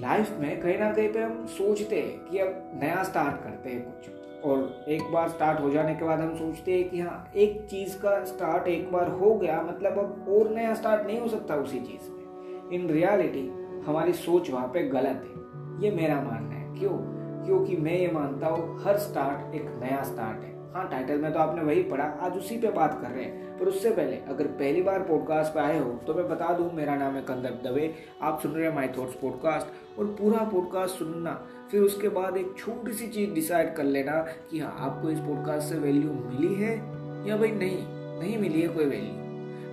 Life में कहीं ना कहीं पे हम सोचते हैं कि अब नया स्टार्ट करते हैं कुछ। और एक बार स्टार्ट हो जाने के बाद हम सोचते हैं कि हाँ एक चीज़ का स्टार्ट एक बार हो गया मतलब अब और नया स्टार्ट नहीं हो सकता उसी चीज़ में। इन रियलिटी हमारी सोच वहाँ पे गलत है। ये मेरा मानना है। क्यों? क्योंकि मैं ये मानता हूँ, हर स्टार्ट एक नया स्टार्ट है। हाँ टाइटल में तो आपने वही पढ़ा, आज उसी पे बात कर रहे हैं। पर उससे पहले, अगर पहली बार पॉडकास्ट पे आए हो तो मैं बता दूँ, मेरा नाम है कंदर दवे, आप सुन रहे हैं माई थॉट्स पॉडकास्ट और पूरा पॉडकास्ट सुनना, फिर उसके बाद एक छोटी सी चीज़ डिसाइड कर लेना कि हाँ आपको इस पॉडकास्ट से वैल्यू मिली है या भाई नहीं? नहीं मिली है कोई वैल्यू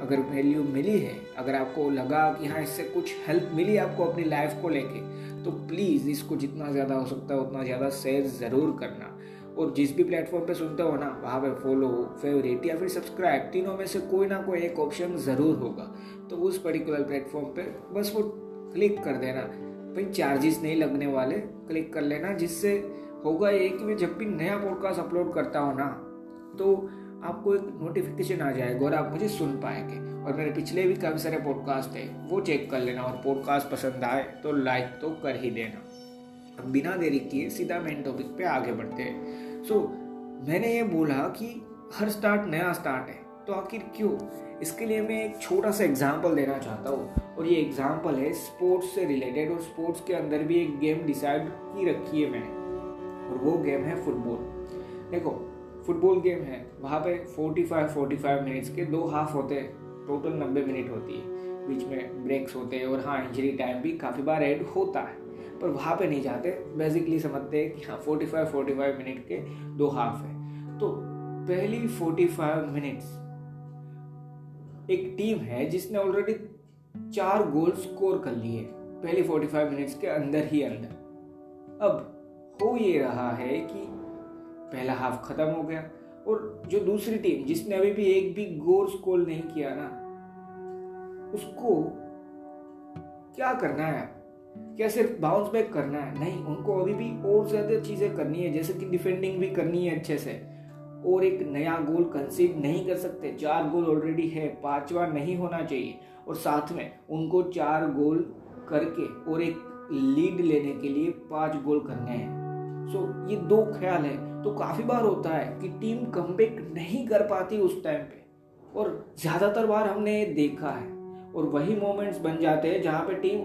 अगर वैल्यू मिली है, अगर आपको लगा कि हाँ इससे कुछ हेल्प मिली आपको अपनी लाइफ को लेके तो प्लीज़ इसको जितना ज़्यादा हो सकता है, उतना ज़्यादा शेयर ज़रूर करना। और जिस भी प्लेटफॉर्म पे सुनते हो ना, वहाँ पे फॉलो फेवरेट या फिर सब्सक्राइब तीनों में से कोई ना कोई एक ऑप्शन ज़रूर होगा। तो उस पर्टिकुलर प्लेटफॉर्म पे बस वो क्लिक कर देना। भाई चार्जेस नहीं लगने वाले क्लिक कर लेना, जिससे होगा ये कि मैं जब भी नया पॉडकास्ट अपलोड करता हूँ ना तो आपको एक नोटिफिकेशन आ जाएगा और आप मुझे सुन पाएँगे। और मेरे पिछले भी काफ़ी सारे पॉडकास्ट है वो चेक कर लेना और पॉडकास्ट पसंद आए तो लाइक तो कर ही देना। अब बिना देरी किए सीधा मेन टॉपिक पे आगे बढ़ते हैं। सो so, मैंने ये बोला कि हर स्टार्ट नया स्टार्ट है। तो आखिर क्यों? इसके लिए मैं एक छोटा सा एग्ज़ाम्पल देना चाहता हूँ। और ये एग्ज़ाम्पल है स्पोर्ट्स से रिलेटेड और स्पोर्ट्स के अंदर भी एक गेम डिसाइड की रखी है मैंने। और वो गेम है फुटबॉल देखो फुटबॉल गेम है। वहाँ पे 45 45 मिनट्स के दो हाफ़ होते हैं। टोटल 90 मिनट होती है। बीच में ब्रेक्स होते हैं और हाँ इंजरी टाइम भी काफ़ी बार ऐड होता है। पर वहाँ पे नहीं जाते बेसिकली समझते हैं कि हाँ forty five forty five minute के दो हाफ़ है। तो पहली फोर्टी फाइव मिनट्स एक टीम है जिसने ऑलरेडी चार गोल स्कोर कर लिए पहली फोर्टी फाइव मिनट्स के अंदर ही अंदर। अब हो ये रहा है कि पहला हाफ़ खत्म हो गया और जो दूसरी टीम जिसने अभी भी एक भी गोल स्कोर नहीं किया ना, उसको क्या करना है? क्या सिर्फ़ बाउंस बैक करना है? नहीं, उनको अभी भी और ज़्यादा चीज़ें करनी है, जैसे कि डिफेंडिंग भी करनी है अच्छे से। और एक नया गोल कंसीड नहीं कर सकते। चार गोल ऑलरेडी है, पांचवा नहीं होना चाहिए। और साथ में उनको चार गोल करके और एक लीड लेने के लिए पाँच गोल करने हैं। सो ये दो ख्याल है। तो काफ़ी बार होता है कि टीम कमबैक नहीं कर पाती उस टाइम पे। और ज़्यादातर बार हमने देखा है। और वही मोमेंट्स बन जाते हैं जहाँ पे टीम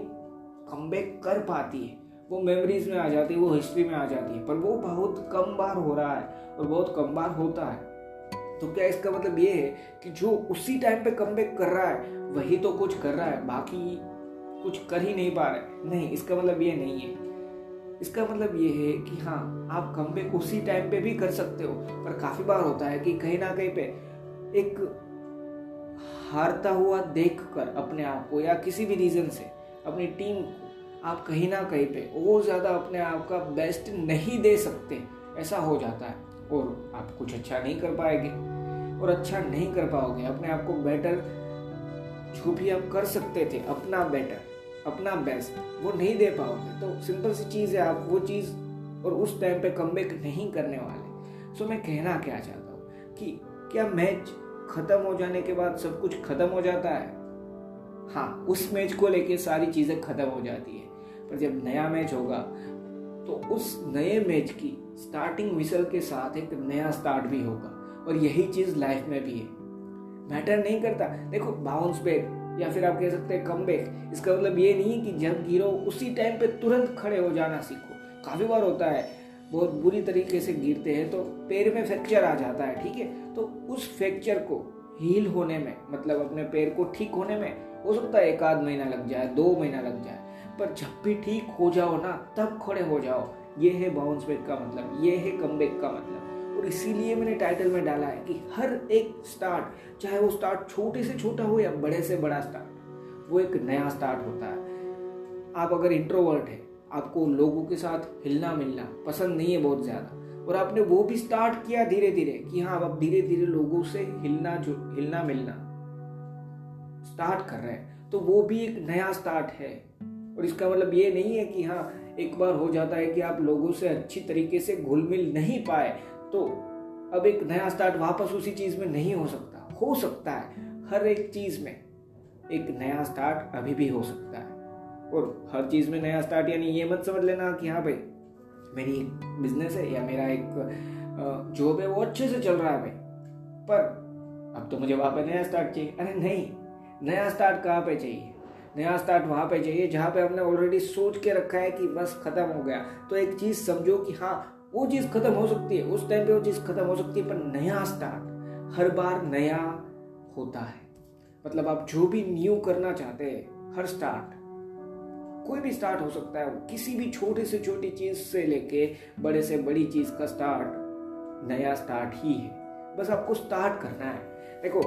कम कर पाती है। वो मेमोरीज में आ जाती है, वो हिस्ट्री में आ जाती है। पर वो बहुत कम बार हो रहा है और बहुत कम बार होता है। तो क्या इसका मतलब ये है कि जो उसी टाइम पे कम कर रहा है, वही तो कुछ कर रहा है, बाकी कुछ कर ही नहीं पा रहा है। नहीं, इसका मतलब ये नहीं है। इसका मतलब ये है कि हाँ आप कम उसी टाइम पे भी कर सकते हो, पर काफ़ी बार होता है कि कहीं ना कहीं पे एक हारता हुआ देख कर अपने आप को या किसी भी रीजन से अपनी टीम आप कहीं ना कहीं पे और ज़्यादा अपने आप का बेस्ट नहीं दे सकते। ऐसा हो जाता है। और आप कुछ अच्छा नहीं कर पाएँगे। और अच्छा नहीं कर पाओगे। अपने आप को बेटर जो भी आप कर सकते थे, अपना बेटर अपना बेस्ट वो नहीं दे पाओगे। तो सिंपल सी चीज़ है आप वो चीज़ और उस टाइम पे कम नहीं करने वाले। सो मैं कहना क्या चाहता हूँ कि क्या मैच खत्म हो जाने के बाद सब कुछ खत्म हो जाता है? हाँ उस मैच को लेके सारी चीज़ें ख़त्म हो जाती है। पर जब नया मैच होगा तो उस नए मैच की स्टार्टिंग विसल के साथ एक नया स्टार्ट भी होगा। और यही चीज़ लाइफ में भी है। मैटर नहीं करता। देखो बाउंस बैक या फिर आप कह सकते हैं कम बैक इसका मतलब ये नहीं कि जब गिरो, उसी टाइम पे तुरंत खड़े हो जाना सीखो। काफ़ी बार होता है, बहुत बुरी तरीके से गिरते हैं तो पैर में फ्रैक्चर आ जाता है, ठीक है? तो उस फ्रैक्चर को हील होने में मतलब अपने पैर को ठीक होने में, हो सकता है एक आध महीना लग जाए, दो महीना लग जाए पर जब भी ठीक हो जाओ ना, तब खड़े हो जाओ। ये है बाउंस बैक का मतलब ये है कम का मतलब। और इसीलिए मैंने टाइटल में डाला है कि हर एक स्टार्ट चाहे वो स्टार्ट छोटे से छोटा हो या बड़े से बड़ा स्टार्ट वो एक नया स्टार्ट होता है। आप अगर इंट्रोवर्ट है, आपको लोगों के साथ हिलना मिलना पसंद नहीं है बहुत ज़्यादा। और आपने वो भी स्टार्ट किया धीरे धीरे कि हाँ अब धीरे धीरे लोगों से हिलना जो हिलना मिलना स्टार्ट कर रहे हैं तो वो भी एक नया स्टार्ट है। और इसका मतलब ये नहीं है कि हाँ एक बार हो जाता है कि आप लोगों से अच्छी तरीके से घुल मिल नहीं पाए तो अब एक नया स्टार्ट वापस उसी चीज़ में नहीं हो सकता। हो सकता है, हर एक चीज़ में एक नया स्टार्ट अभी भी हो सकता है। और हर चीज़ में नया स्टार्ट यानी ये मत समझ लेना कि हाँ भाई, मेरी एक बिज़नेस है या मेरा एक जॉब है, वो अच्छे से चल रहा है भाई। पर अब तो मुझे वहाँ पे नया स्टार्ट चाहिए। अरे नहीं, नया स्टार्ट कहाँ पे चाहिए? नया स्टार्ट वहाँ पे चाहिए, जहाँ पे हमने ऑलरेडी सोच के रखा है कि बस खत्म हो गया। तो एक चीज़ समझो कि हाँ वो चीज़ खत्म हो सकती है। उस टाइम पे वो चीज़ खत्म हो सकती है, पर नया स्टार्ट हर बार नया होता है। मतलब आप जो भी न्यू करना चाहते हैं, हर स्टार्ट कोई भी स्टार्ट हो सकता है। किसी भी छोटी से छोटी चीज़ से लेके बड़े से बड़ी चीज़ का स्टार्ट नया स्टार्ट ही है। बस आपको स्टार्ट करना है। देखो,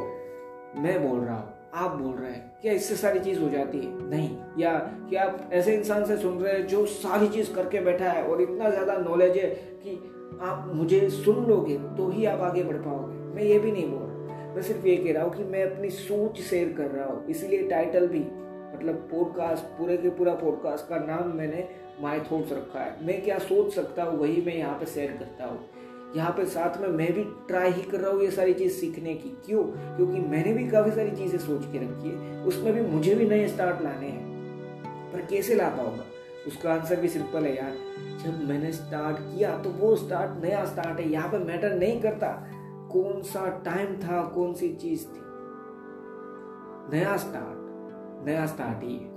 मैं बोल रहा हूँ आप बोल रहे हैं क्या इससे सारी चीज़ हो जाती है। नहीं, या क्या आप ऐसे इंसान से सुन रहे हैं जो सारी चीज़ करके बैठा है और इतना ज़्यादा नॉलेज है कि आप मुझे सुन लोगे तो ही आप आगे बढ़ पाओगे। मैं ये भी नहीं बोल रहा। मैं सिर्फ़ ये कह रहा हूँ कि मैं अपनी सोच शेयर कर रहा हूँ। इसलिए टाइटल भी मतलब पॉडकास्ट पूरे के पूरा पॉडकास्ट का नाम मैंने माई थॉट्स रखा है। मैं क्या सोच सकता हूँ, वही मैं यहाँ पे शेयर करता हूँ। यहाँ पे साथ में मैं भी ट्राई ही कर रहा हूँ ये सारी चीज़ सीखने की। क्यों? क्योंकि मैंने भी काफ़ी सारी चीज़ें सोच के रखी है। उसमें भी मुझे भी नए स्टार्ट लाने हैं। पर कैसे ला पाऊँगा? उसका आंसर भी सिंपल है यार। जब मैंने स्टार्ट किया तो वो स्टार्ट नया स्टार्ट है। यहाँ पे मैटर नहीं करता कौन सा टाइम था, कौन सी चीज़ थी। नया स्टार्ट नया स्टार्ट ही है।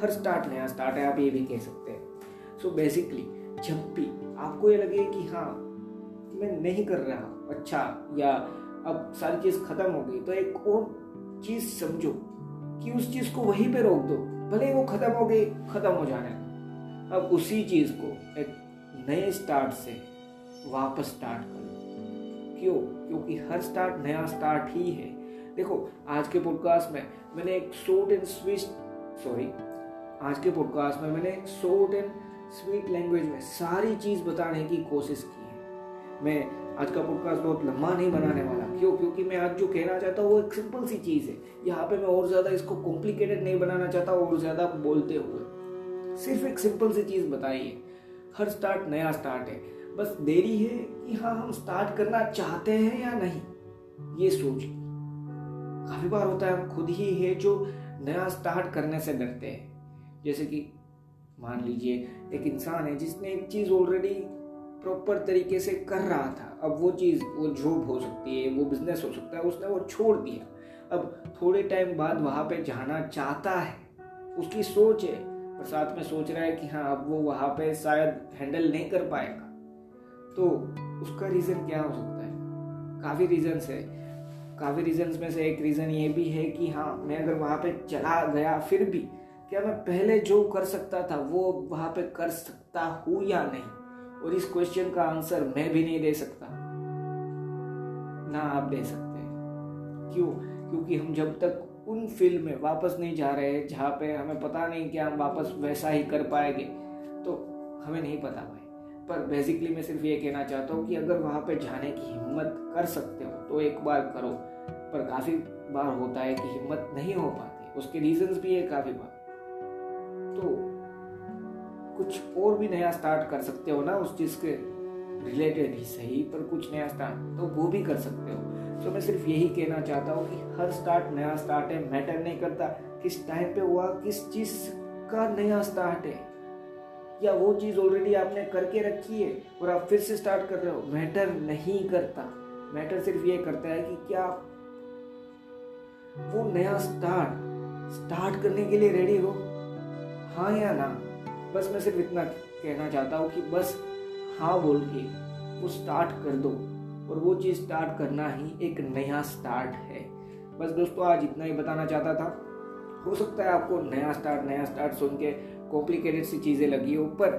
हर स्टार्ट नया स्टार्ट है, आप ये भी कह सकते हैं। सो बेसिकली जब भी आपको ये लगे कि हाँ मैं नहीं कर रहा। अच्छा या अब सारी चीज़ खत्म हो गई तो एक और चीज़ समझो कि उस चीज़ को वहीं पे रोक दो। भले वो खत्म हो गई, खत्म हो जाने अब उसी चीज़ को एक नए स्टार्ट से वापस स्टार्ट करो। क्यों? क्योंकि हर स्टार्ट नया स्टार्ट ही है। देखो, आज के पॉडकास्ट में मैंने एक शॉर्ट एंड स्वीट सॉरी आज के पॉडकास्ट में मैंने शॉर्ट एंड स्वीट लैंग्वेज में सारी चीज़ बताने की कोशिश की। है मैं आज का पॉडकास्ट बहुत लंबा नहीं बनाने वाला। क्यों? क्योंकि मैं आज जो कहना चाहता हूँ, वो एक सिंपल सी चीज़ है। यहाँ पे मैं और ज़्यादा इसको कॉम्प्लिकेटेड नहीं बनाना चाहता और ज़्यादा बोलते हुए। सिर्फ़ एक सिंपल सी चीज़ बताइए। हर स्टार्ट नया स्टार्ट है। बस देरी है कि हाँ हम स्टार्ट करना चाहते हैं या नहीं? ये सोच काफ़ी बार होता है, हम खुद ही है जो नया स्टार्ट करने से डरते हैं। जैसे कि मान लीजिए, एक इंसान है जिसने एक चीज़ ऑलरेडी प्रॉपर तरीके से कर रहा था। अब वो चीज़, वो जॉब हो सकती है, वो बिज़नेस हो सकता है, उसने वो छोड़ दिया। अब थोड़े टाइम बाद वहाँ पे जाना चाहता है, उसकी सोच है, और साथ में सोच रहा है कि हाँ अब वो वहाँ पे शायद हैंडल नहीं कर पाएगा। तो उसका रीज़न क्या हो सकता है? काफ़ी रीजन्स है। काफ़ी रीजंस में से एक रीज़न ये भी है कि हाँ मैं अगर वहाँ पे चला गया फिर भी, क्या मैं पहले जो कर सकता था, वो वहाँ पे कर सकता हूँ या नहीं? और इस क्वेश्चन का आंसर मैं भी नहीं दे सकता। ना आप दे सकते। क्यों? क्योंकि हम जब तक उन फ़ील्ड में वापस नहीं जा रहे जहाँ पे हमें पता नहीं कि हम वापस वैसा ही कर पाएँगे तो हमें नहीं पता भाई। पर बेसिकली मैं सिर्फ़ ये कहना चाहता हूँ कि अगर वहाँ पे जाने की हिम्मत कर सकते हो तो एक बार करो। पर काफ़ी बार होता है कि हिम्मत नहीं हो पाती। उसके रीजंस भी है, काफ़ी बार। तो कुछ और भी नया स्टार्ट कर सकते हो ना, उस चीज़ के रिलेटेड ही सही, पर कुछ नया स्टार्ट तो वो भी कर सकते हो। तो मैं सिर्फ़ यही कहना चाहता हूँ कि हर स्टार्ट नया स्टार्ट है मैटर नहीं करता, किस टाइम पे हुआ, किस चीज़ का नया स्टार्ट है। या वो चीज़ ऑलरेडी आपने करके रखी है और आप फिर से स्टार्ट कर रहे हो मैटर नहीं करता। मैटर सिर्फ़ ये करता है कि क्या वो नया स्टार्ट स्टार्ट करने के लिए रेडी हो? हाँ या ना? बस मैं सिर्फ़ इतना कहना चाहता हूँ कि बस हाँ बोल के वो स्टार्ट कर दो। और वो चीज़ स्टार्ट करना ही एक नया स्टार्ट है। बस दोस्तों, आज इतना ही बताना चाहता था। हो सकता है आपको नया स्टार्ट नया स्टार्ट सुन के कॉम्प्लिकेटेड सी चीज़ें लगी हो, पर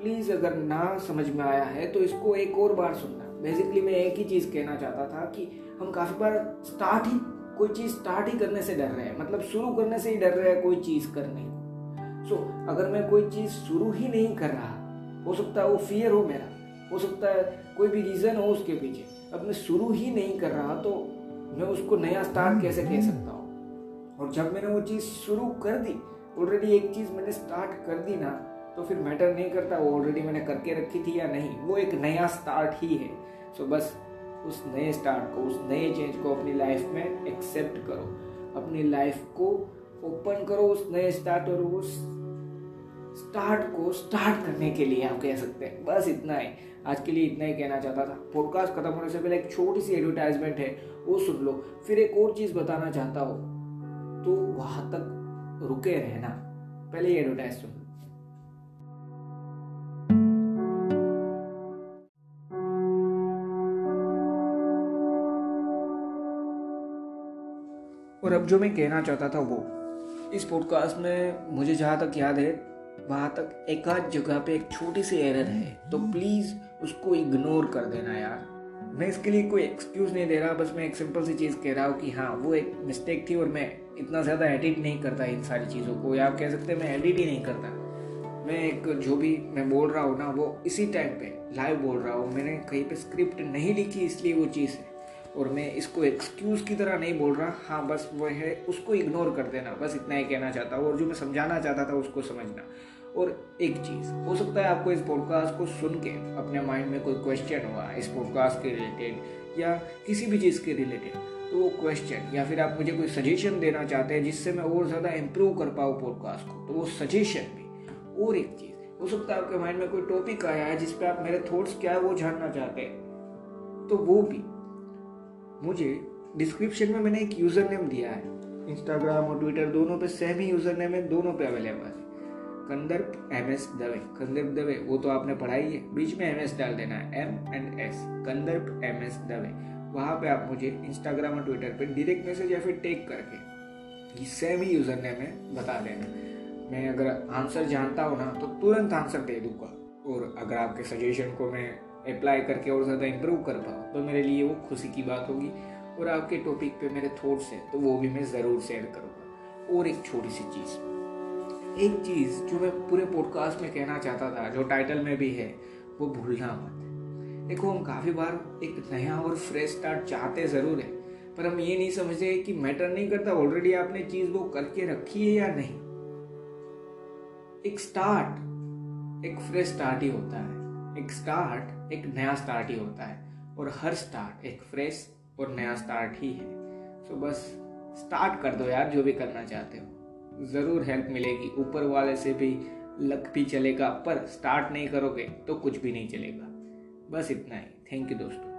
प्लीज़ अगर ना समझ में आया है तो इसको एक और बार सुनना। बेसिकली मैं एक ही चीज़ कहना चाहता था कि हम काफ़ी बार स्टार्ट ही, कोई चीज़ स्टार्ट ही करने से डर रहे हैं। मतलब शुरू करने से ही डर रहे हैं कोई चीज़ करने। को सो so, अगर मैं कोई चीज़ शुरू ही नहीं कर रहा हो सकता है वो फियर हो मेरा हो सकता है कोई भी रीज़न हो उसके पीछे। अब मैं शुरू ही नहीं कर रहा तो मैं उसको नया स्टार्ट कैसे कह सकता हूँ? और जब मैंने वो चीज़ शुरू कर दी ऑलरेडी एक चीज़ मैंने स्टार्ट कर दी ना तो फिर मैटर नहीं करता वो ऑलरेडी मैंने करके रखी थी या नहीं। वो एक नया स्टार्ट ही है। सो बस उस नए स्टार्ट को उस नए चेंज को अपनी लाइफ में एक्सेप्ट करो। अपनी लाइफ को ओपन करो उस नए स्टार्ट और उस स्टार्ट को स्टार्ट करने के लिए आप कह सकते हैं। बस इतना ही। आज के लिए इतना ही कहना चाहता था। पॉडकास्ट खत्म होने से पहले एक छोटी सी एडवर्टाइजमेंट है, वो सुन लो। फिर एक और चीज़ बताना चाहता हो। तो वहाँ तक रुके रहना पहले ही एडवर्टाइज सुन। और अब जो मैं कहना चाहता था वो इस पॉडकास्ट में मुझे जहाँ तक याद है, वहाँ तक एक आध जगह पे एक छोटी सी एरर है। तो प्लीज़ उसको इग्नोर कर देना यार। मैं इसके लिए कोई एक्सक्यूज़ नहीं दे रहा, बस मैं एक सिंपल सी चीज़ कह रहा हूँ कि हाँ वो एक मिस्टेक थी और मैं इतना ज़्यादा एडिट नहीं करता इन सारी चीज़ों को। या आप कह सकते हैं मैं एडिट ही नहीं करता। मैं एक जो भी मैं बोल रहा हूँ ना, वो इसी टाइम पे लाइव बोल रहा हूँ। मैंने कहीं पे स्क्रिप्ट नहीं लिखी, इसलिए वो चीज़ है। और मैं इसको एक्सक्यूज़ की तरह नहीं बोल रहा। हाँ बस वो है, उसको इग्नोर कर देना। बस इतना ही कहना चाहता हूँ और जो मैं समझाना चाहता था उसको समझना। और एक चीज़, हो सकता है आपको इस पॉडकास्ट को सुन के अपने माइंड में कोई क्वेश्चन हुआ, इस पॉडकास्ट के रिलेटेड या किसी भी चीज़ के रिलेटेड तो वो क्वेश्चन या फिर आप मुझे कोई सजेशन देना चाहते हैं जिससे मैं और ज़्यादा इम्प्रूव कर पाऊँ पॉडकास्ट को तो वो सजेशन भी। और एक चीज़, हो सकता है आपके माइंड में कोई टॉपिक आया है जिस पर आप मेरे थॉट्स क्या है वो जानना चाहते हैं। तो वो भी। मुझे डिस्क्रिप्शन में मैंने एक यूज़र नेम दिया है। इंस्टाग्राम और ट्विटर दोनों पे सेम ही यूज़र नेम है, दोनों पे अवेलेबल है। Kandarp M S Dave. कंदर्प दवे, वो तो आपने पढ़ाई है। बीच में एम एस डाल देना है। M and S Kandarp M S Dave. वहाँ पे आप मुझे इंस्टाग्राम और ट्विटर पे डायरेक्ट मैसेज या फिर टेक करके सेम ही यूज़र नेम है, बता देना। मैं अगर आंसर जानता हूँ ना तो तुरंत आंसर दे दूँगा। और अगर आपके सजेशन को मैं अप्लाई करके और ज़्यादा इम्प्रूव कर पाऊँ तो मेरे लिए वो खुशी की बात होगी। और आपके टॉपिक पे मेरे थॉट्स हैं तो वो भी मैं ज़रूर शेयर करूँगा। और एक छोटी सी चीज़, एक चीज़ जो मैं पूरे पॉडकास्ट में कहना चाहता था, जो टाइटल में भी है, वो भूलना मत। देखो, हम काफ़ी बार एक नया और फ्रेश स्टार्ट चाहते ज़रूर है, पर हम ये नहीं समझते कि मैटर नहीं करता ऑलरेडी आपने चीज़ वो करके रखी है या नहीं। एक स्टार्ट एक फ्रेश स्टार्ट ही होता है। एक स्टार्ट एक नया स्टार्ट ही होता है और हर स्टार्ट एक फ्रेश और नया स्टार्ट ही है। सो बस स्टार्ट कर दो यार जो भी करना चाहते हो। ज़रूर हेल्प मिलेगी। ऊपर वाले से भी लक भी चलेगा, पर स्टार्ट नहीं करोगे तो कुछ भी नहीं चलेगा। बस इतना ही। थैंक यू दोस्तों।